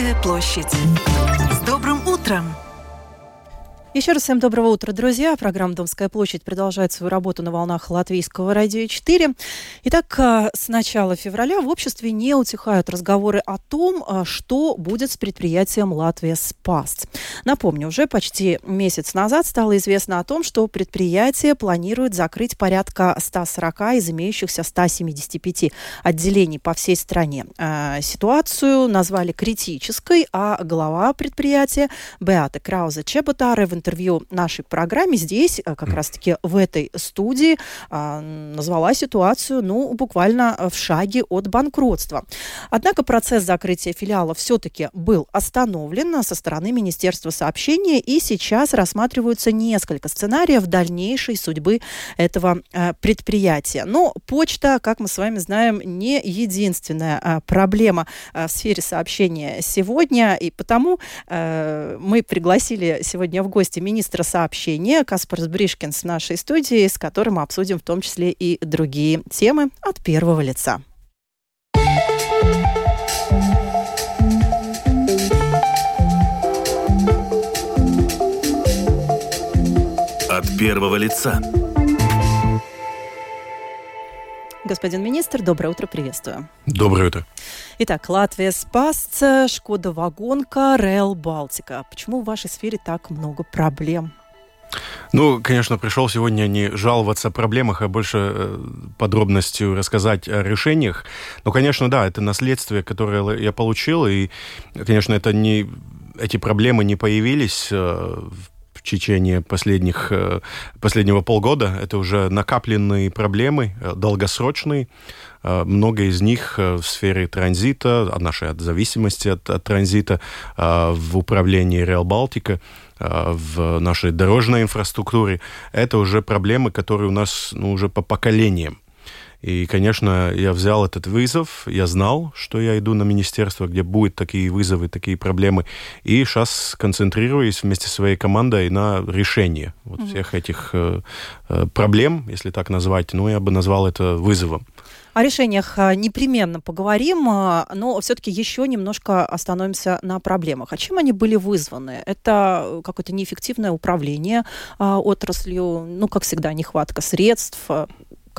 Домская площадь. С добрым утром! Еще раз всем доброго утра, друзья. Программа «Домская площадь» продолжает свою работу на волнах Латвийского радио 4. Итак, э, с начала февраля в обществе не утихают разговоры о том, э, что будет с предприятием «Латвия Спас». Напомню, уже почти месяц назад стало известно о том, что предприятие планирует закрыть порядка 140 из имеющихся 175 отделений по всей стране. Э, ситуацию назвали критической, а глава предприятия Беата Краузе Чеботаре в интервью нашей программе здесь, э, как раз-таки в этой студии, а, назвала ситуацию, ну, буквально в шаге от банкротства. Однако процесс закрытия филиала все-таки был остановлен со стороны Министерства сообщения, и сейчас рассматриваются несколько сценариев дальнейшей судьбы этого э, предприятия. Но почта, как мы с вами знаем, не единственная э, проблема в сфере сообщения сегодня, и потому мы пригласили сегодня в гости гости министра сообщения Каспар Бришкинс в нашей студии, с которым мы обсудим в том числе и другие темы от первого лица. От первого лица. Господин министр, доброе утро, приветствую. Доброе утро. Итак, Латвия спас, Шкода Вагонка, Рел Балтика. Почему в вашей сфере так много проблем? Ну, конечно, пришел сегодня не жаловаться о проблемах, а больше э, подробностью рассказать о решениях. Но, конечно, да, это наследствие, которое я получил, и, конечно, это не эти проблемы не появились э, в течение последних, э, последнего полгода. Это уже накопленные проблемы, э, долгосрочные. Э, много из них в сфере транзита, от нашей зависимости от, от транзита, в управлении Реал Балтика в нашей дорожной инфраструктуре. Это уже проблемы, которые у нас ну, уже по поколениям. И, конечно, я взял этот вызов, я знал, что я иду на министерство, где будут такие вызовы, такие проблемы, и сейчас концентрируюсь вместе со своей командой на решении вот mm-hmm. всех этих э, э, проблем, если так назвать, ну, я бы назвал это вызовом. О решениях э, непременно поговорим, э, но все-таки еще немножко остановимся на проблемах. А чем они были вызваны? Это какое-то неэффективное управление отраслью, ну, как всегда, нехватка средств,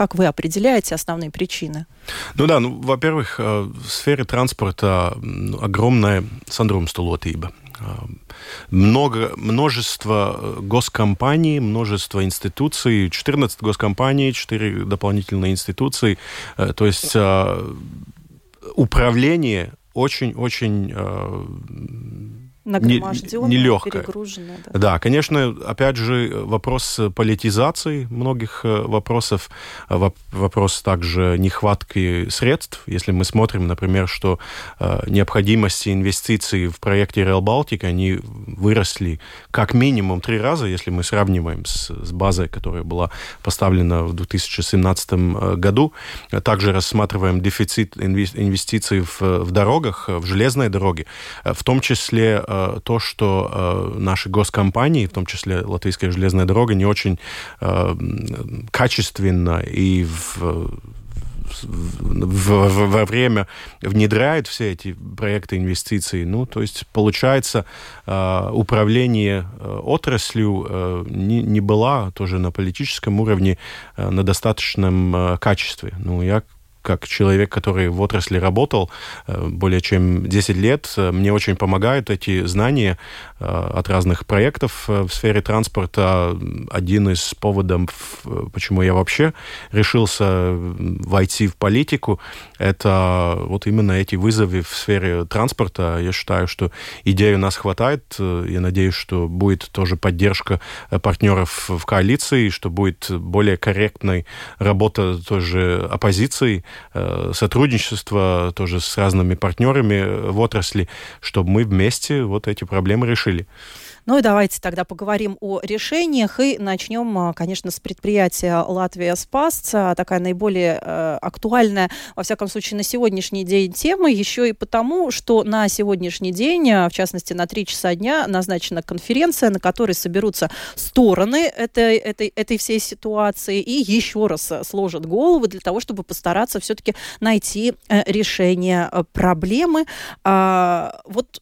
как вы определяете основные причины? Ну да, ну, во-первых, э, в сфере транспорта огромная сандрумстолотиба. Э, много, множество э, госкомпаний, множество институций, 14 госкомпаний, 4 дополнительные институции. То есть управление очень-очень Нагроможденная, нелегкая. Да. да, конечно, опять же, вопрос политизации многих э, вопросов, вопрос также нехватки средств. Если мы смотрим, например, что э, необходимости инвестиций в проекте Rail Baltic, они выросли как минимум три раза, если мы сравниваем с, с базой, которая была поставлена в 2017 э, году. Также рассматриваем дефицит инвестиций в, в дорогах, в железные дороги, в том числе Э, то, что э, наши госкомпании, в том числе Латвийская железная дорога, не очень э, качественно и в во время внедряют все эти проекты инвестиций. Ну, то есть, получается, управление отраслью не, не была тоже на политическом уровне на достаточном качестве. Ну, я как человек, который в отрасли работал э, более чем 10 лет, э, мне очень помогают эти знания э, от разных проектов в сфере транспорта. Один из поводов, почему я вообще решился войти в политику, это вот именно эти вызовы в сфере транспорта. Я считаю, что идеи у нас хватает. Я надеюсь, что будет тоже поддержка партнеров в коалиции, что будет более корректной работа тоже оппозиции, сотрудничество тоже с разными партнерами в отрасли, чтобы мы вместе вот эти проблемы решили. Ну и давайте тогда поговорим о решениях и начнем, а, конечно, с предприятия Латвия Спас. Такая наиболее э, актуальная, во всяком случае, на сегодняшний день тема, еще и потому, что на сегодняшний день, а, в частности, на 3 часа дня назначена конференция, на которой соберутся стороны этой, этой, этой всей ситуации и еще раз сложат головы для того, чтобы постараться все-таки найти э, решение э, проблемы. А, вот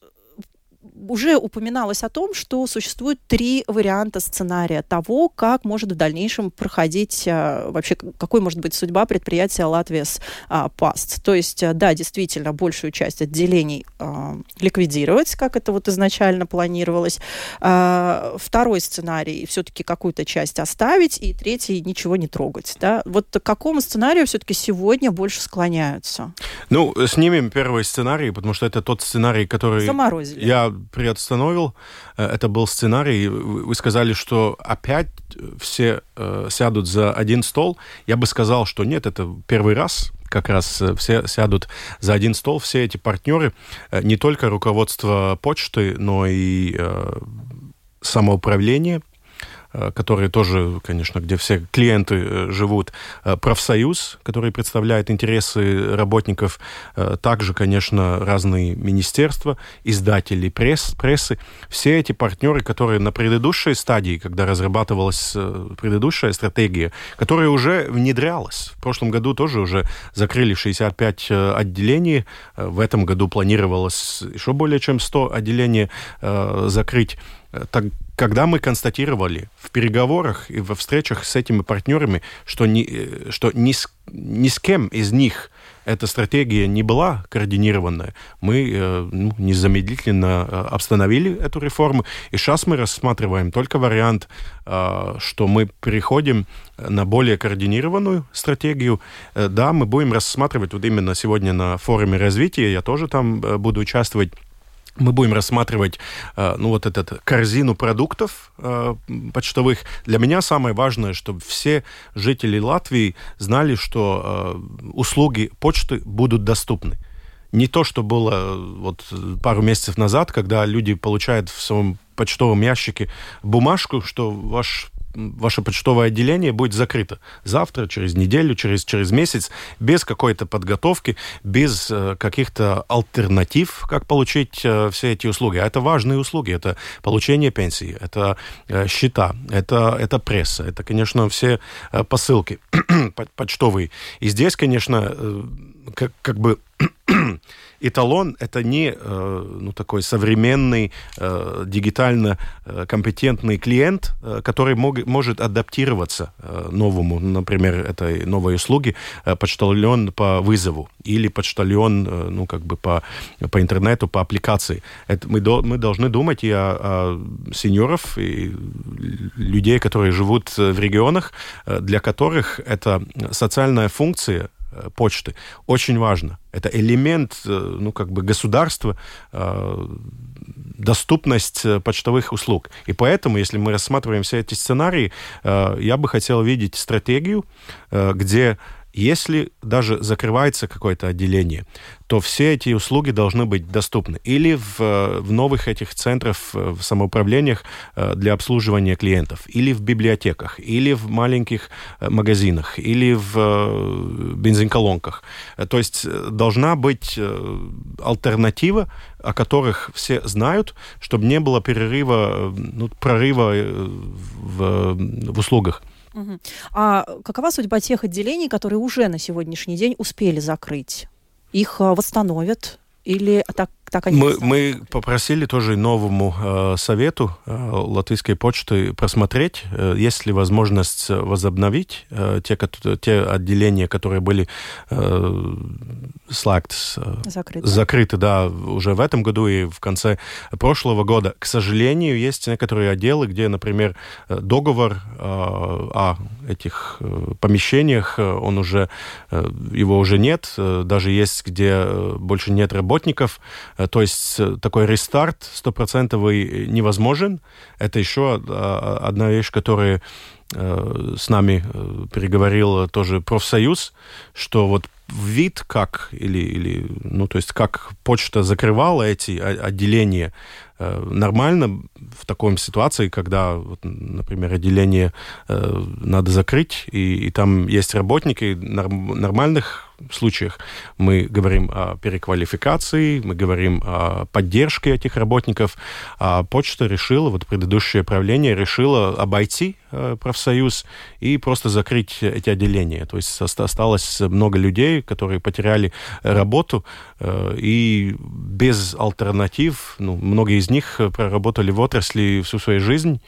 уже упоминалось о том, что существует три варианта сценария того, как может в дальнейшем проходить а, вообще, какой может быть судьба предприятия Латвия с а, ПАСТ. То есть, а, да, действительно, большую часть отделений а, ликвидировать, как это вот изначально планировалось. А, второй сценарий все-таки какую-то часть оставить, и третий ничего не трогать. Да? Вот к какому сценарию все-таки сегодня больше склоняются? Ну, снимем первый сценарий, потому что это тот сценарий, который Заморозили. я приостановил. Э, это был сценарий. Вы сказали, что опять все э, сядут за один стол. Я бы сказал, что нет, это первый раз как раз э, все сядут за один стол, все эти партнеры, э, не только руководство почты, но и э, самоуправление, Э, которые тоже, конечно, где все клиенты э, живут, э, профсоюз, который представляет интересы работников, также, конечно, разные министерства, издатели пресс, прессы. Все эти партнеры, которые на предыдущей стадии, когда разрабатывалась предыдущая стратегия, которая уже внедрялась. В прошлом году тоже уже закрыли 65 отделений. В этом году планировалось еще более чем 100 отделений закрыть. Так, когда мы констатировали в переговорах и во встречах с этими партнерами, что ни, э, что ни, с, ни с кем из них эта стратегия не была координированная, мы э, ну, незамедлительно э, остановили эту реформу. И сейчас мы рассматриваем только вариант, что мы переходим на более координированную стратегию. Да, мы будем рассматривать вот именно сегодня на форуме развития, я тоже там буду участвовать мы будем рассматривать э, ну, вот эту корзину продуктов э, почтовых. Для меня самое важное, чтобы все жители Латвии знали, что э, услуги почты будут доступны. Не то, что было вот пару месяцев назад, когда люди получают в своем почтовом ящике бумажку, что ваш ваше почтовое отделение будет закрыто завтра, через неделю, через, через месяц, без какой-то подготовки, без э, каких-то альтернатив, как получить э, все эти услуги. А это важные услуги. Это получение пенсии, это э, счета, это, это пресса, это, конечно, все посылки почтовые. И здесь, конечно, как, как бы эталон это не э, ну, такой современный, э, дигитально э, компетентный клиент, который мог, может адаптироваться новому, например, этой новой услуги, почтальон по вызову или почтальон, ну, как бы по, по интернету, по аппликации. Это мы, до, мы должны думать и о, о сеньоров, и людей, которые живут в регионах, для которых это социальная функция почты. Очень важно. Это элемент, э, ну, как бы государства, э, доступность почтовых услуг. И поэтому, если мы рассматриваем все эти сценарии, я бы хотел видеть стратегию, где если даже закрывается какое-то отделение, то все эти услуги должны быть доступны. Или в, в новых этих центрах, в самоуправлениях э, для обслуживания клиентов, или в библиотеках, или в маленьких э, магазинах, или в э, бензинколонках. То есть должна быть альтернатива, о которых все знают, чтобы не было перерыва, ну, прорыва в, в услугах. А какова судьба тех отделений, которые уже на сегодняшний день успели закрыть? Их а, восстановят или так так они мы, мы попросили тоже новому э, совету э, Латвийской почты просмотреть, э, есть ли возможность возобновить э, те, те отделения, которые были э, слакт, э, закрыты. закрыты да, уже в этом году и в конце прошлого года. К сожалению, есть некоторые отделы, где, например, договор э, о этих э, помещениях, э, он уже, э, его уже нет, э, даже есть, где больше нет работников, Э, то есть э, такой рестарт стопроцентовый невозможен. Это еще э, одна вещь, которая с нами переговорил тоже профсоюз, что вот вид как или или ну то есть как почта закрывала эти отделения нормально в такой ситуации, когда, вот, например, отделение э, надо закрыть, и, и там есть работники норм, нормальных случаях мы говорим о переквалификации, мы говорим о поддержке этих работников. А почта решила, вот предыдущее правление решило обойти э, профсоюз и просто закрыть эти отделения. То есть осталось много людей, которые потеряли работу, э, и без альтернатив, ну, многие из них проработали в отрасли всю свою жизнь,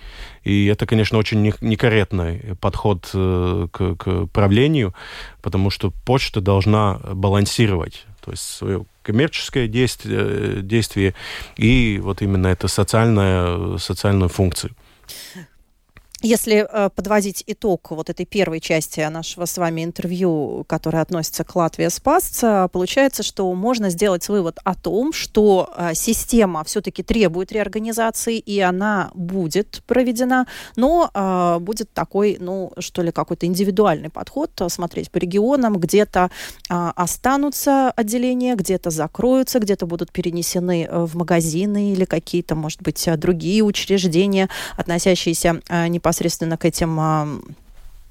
и это, конечно, очень некорректный подход к, к правлению, потому что почта должна балансировать то есть свое коммерческое действие, действие и вот именно это социальная, социальную функцию. Если э, подводить итог вот этой первой части нашего с вами интервью, которая относится к Латвии Спас, получается, что можно сделать вывод о том, что э, система все-таки требует реорганизации, и она будет проведена, но э, будет такой, ну, что ли, какой-то индивидуальный подход, смотреть по регионам, где-то э, останутся отделения, где-то закроются, где-то будут перенесены э, в магазины или какие-то, может быть, другие учреждения, относящиеся э, непосредственно непосредственно к этим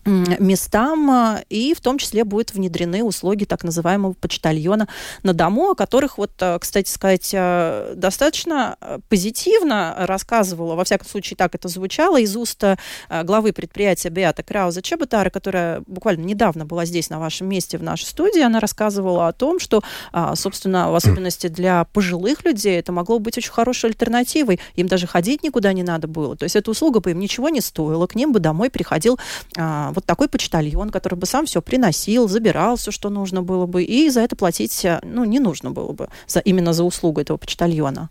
местам, а, и в том числе будут внедрены услуги так называемого почтальона на дому, о которых, вот, а, кстати сказать, а, достаточно позитивно рассказывала, во всяком случае так это звучало, из уст главы предприятия Беата Крауза Чеботара, которая буквально недавно была здесь, на вашем месте, в нашей студии, она рассказывала о том, что, собственно, в особенности для пожилых людей это могло быть очень хорошей альтернативой, им даже ходить никуда не надо было, то есть эта услуга бы им ничего не стоила, к ним бы домой приходил вот такой почтальон, который бы сам все приносил, забирал все, что нужно было бы, и за это платить, э, ну, не нужно было бы за, именно за услугу этого почтальона.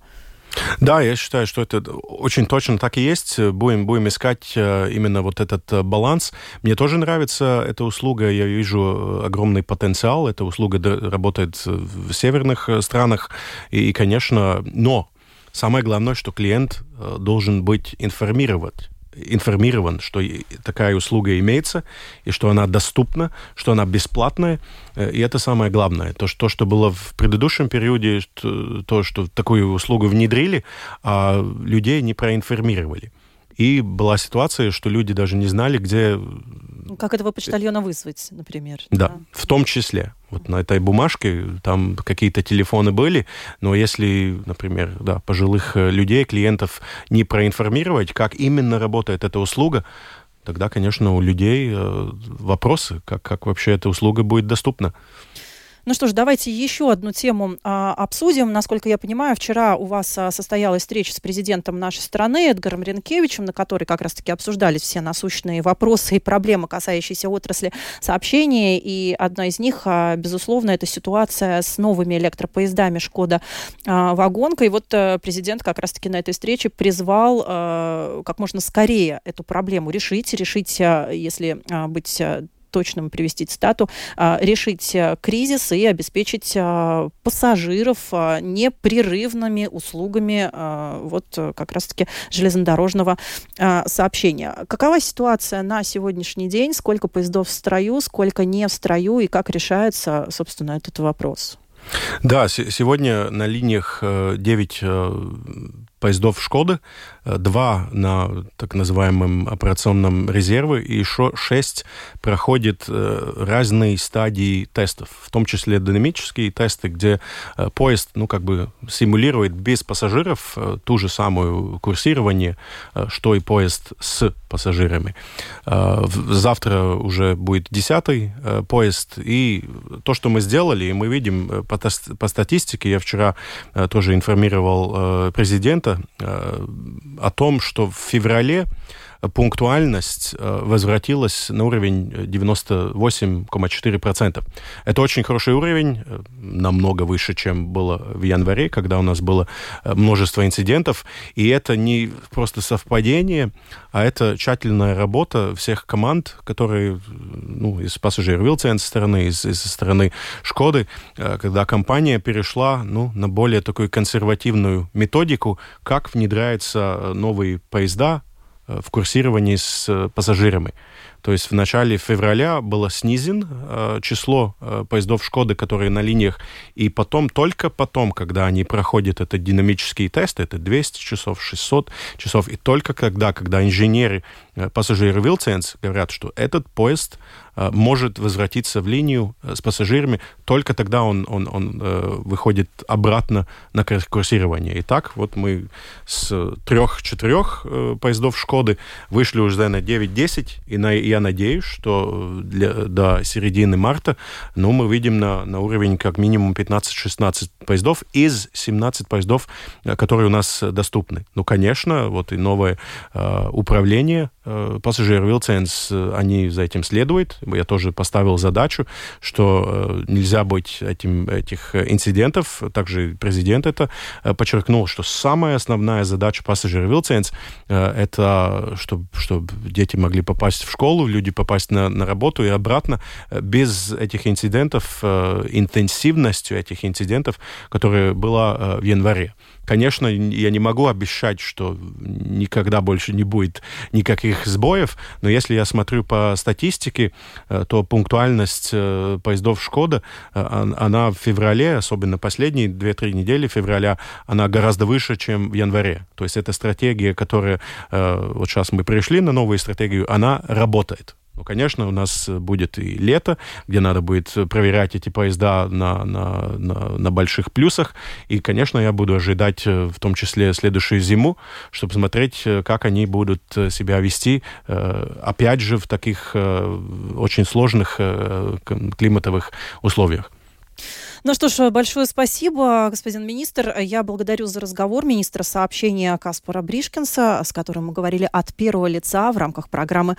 Да, я считаю, что это очень точно так и есть. Будем, будем искать э, именно вот этот э, баланс. Мне тоже нравится эта услуга. Я вижу огромный потенциал. Эта услуга работает в северных странах. И, конечно, но самое главное, что клиент должен быть информирован информирован, что такая услуга имеется, и что она доступна, что она бесплатная. Э, и это самое главное. То, что, что было в предыдущем периоде, то, что такую услугу внедрили, а людей не проинформировали. И была ситуация, что люди даже не знали, где... Ну, как этого почтальона вызвать, например. Да, да, в том числе. Вот на этой бумажке там какие-то телефоны были, но если, например, да, пожилых э, людей, клиентов не проинформировать, как именно работает эта услуга, тогда, конечно, у людей э, вопросы, как, как вообще эта услуга будет доступна. Ну что ж, давайте еще одну тему а, обсудим. Насколько я понимаю, вчера у вас а, состоялась встреча с президентом нашей страны Эдгаром Ренкевичем, на которой как раз-таки обсуждались все насущные вопросы и проблемы, касающиеся отрасли сообщения. И одна из них, а, безусловно, это ситуация с новыми электропоездами «Шкода а, Вагонка». И вот а, президент как раз-таки на этой встрече призвал а, как можно скорее эту проблему решить, решить, а, если а, быть точным привести цитату, а, решить э, кризис и обеспечить а, пассажиров а, непрерывными услугами вот э, как раз-таки железнодорожного сообщения. Какова ситуация на сегодняшний день? Сколько поездов в строю, сколько не в строю и как решается, собственно, этот вопрос? Да, сегодня на линиях 9 э, поездов «Шкоды», э, два на так называемом операционном резерве, и еще шесть проходят э, разные стадии тестов, в том числе динамические тесты, где э, поезд, ну, как бы симулирует без пассажиров ту же самую курсирование, что и поезд с пассажирами. Завтра уже будет десятый поезд, и то, что мы сделали, и мы видим по, по статистике, я вчера тоже информировал президента, э, о том, что в феврале пунктуальность э, возвратилась на уровень 98,4%. Это очень хороший уровень, э, намного выше, чем было в январе, когда у нас было э, множество инцидентов. И это не просто совпадение, а это тщательная работа всех команд, которые ну, из пассажир Вилценс стороны, из, из стороны Шкоды, когда компания перешла ну, на более такую консервативную методику, как внедряются новые поезда, в курсировании с э, пассажирами. То есть в начале февраля было снизен э, число э, поездов Шкоды, которые на линиях, и потом, только потом, когда они проходят этот динамический тест, это 200 часов, 600 часов, и только когда, когда инженеры, э, пассажиры Вилценс говорят, что этот поезд э, может возвратиться в линию э, с пассажирами, только тогда он, он, он э, выходит обратно на курсирование. И так вот мы с трех-четырех э, поездов Шкоды вышли уже на 9-10, и на я надеюсь, что для, до середины марта ну, мы выйдем на, на уровень как минимум 15-16 поездов из 17 поездов, которые у нас доступны. Ну, конечно, вот и новое э, управление э, пассажир Вилценс, они за этим следуют. Я тоже поставил задачу, что э, нельзя быть этим, этих инцидентов. Также президент это э, подчеркнул, что самая основная задача пассажир Вилценс э, это чтобы, чтобы дети могли попасть в школу, люди попасть на, на работу и обратно без этих инцидентов, интенсивностью этих инцидентов, которая была в январе. Конечно, я не могу обещать, что никогда больше не будет никаких сбоев, но если я смотрю по статистике, э, то пунктуальность э, поездов «Шкода», э, она в феврале, особенно последние 2-3 недели февраля, она гораздо выше, чем в январе. То есть эта стратегия, которая... Вот сейчас мы пришли на новую стратегию, она работает. Ну, конечно, у нас будет и лето, где надо будет проверять эти поезда на, на, на, на больших плюсах. И, конечно, я буду ожидать э, в том числе следующую зиму, чтобы смотреть, э, как они будут э, себя вести, опять же, в таких очень сложных климатовых условиях. Ну что ж, большое спасибо, господин министр. Я благодарю за разговор министра сообщения Каспара Бришкинса, с которым мы говорили от первого лица в рамках программы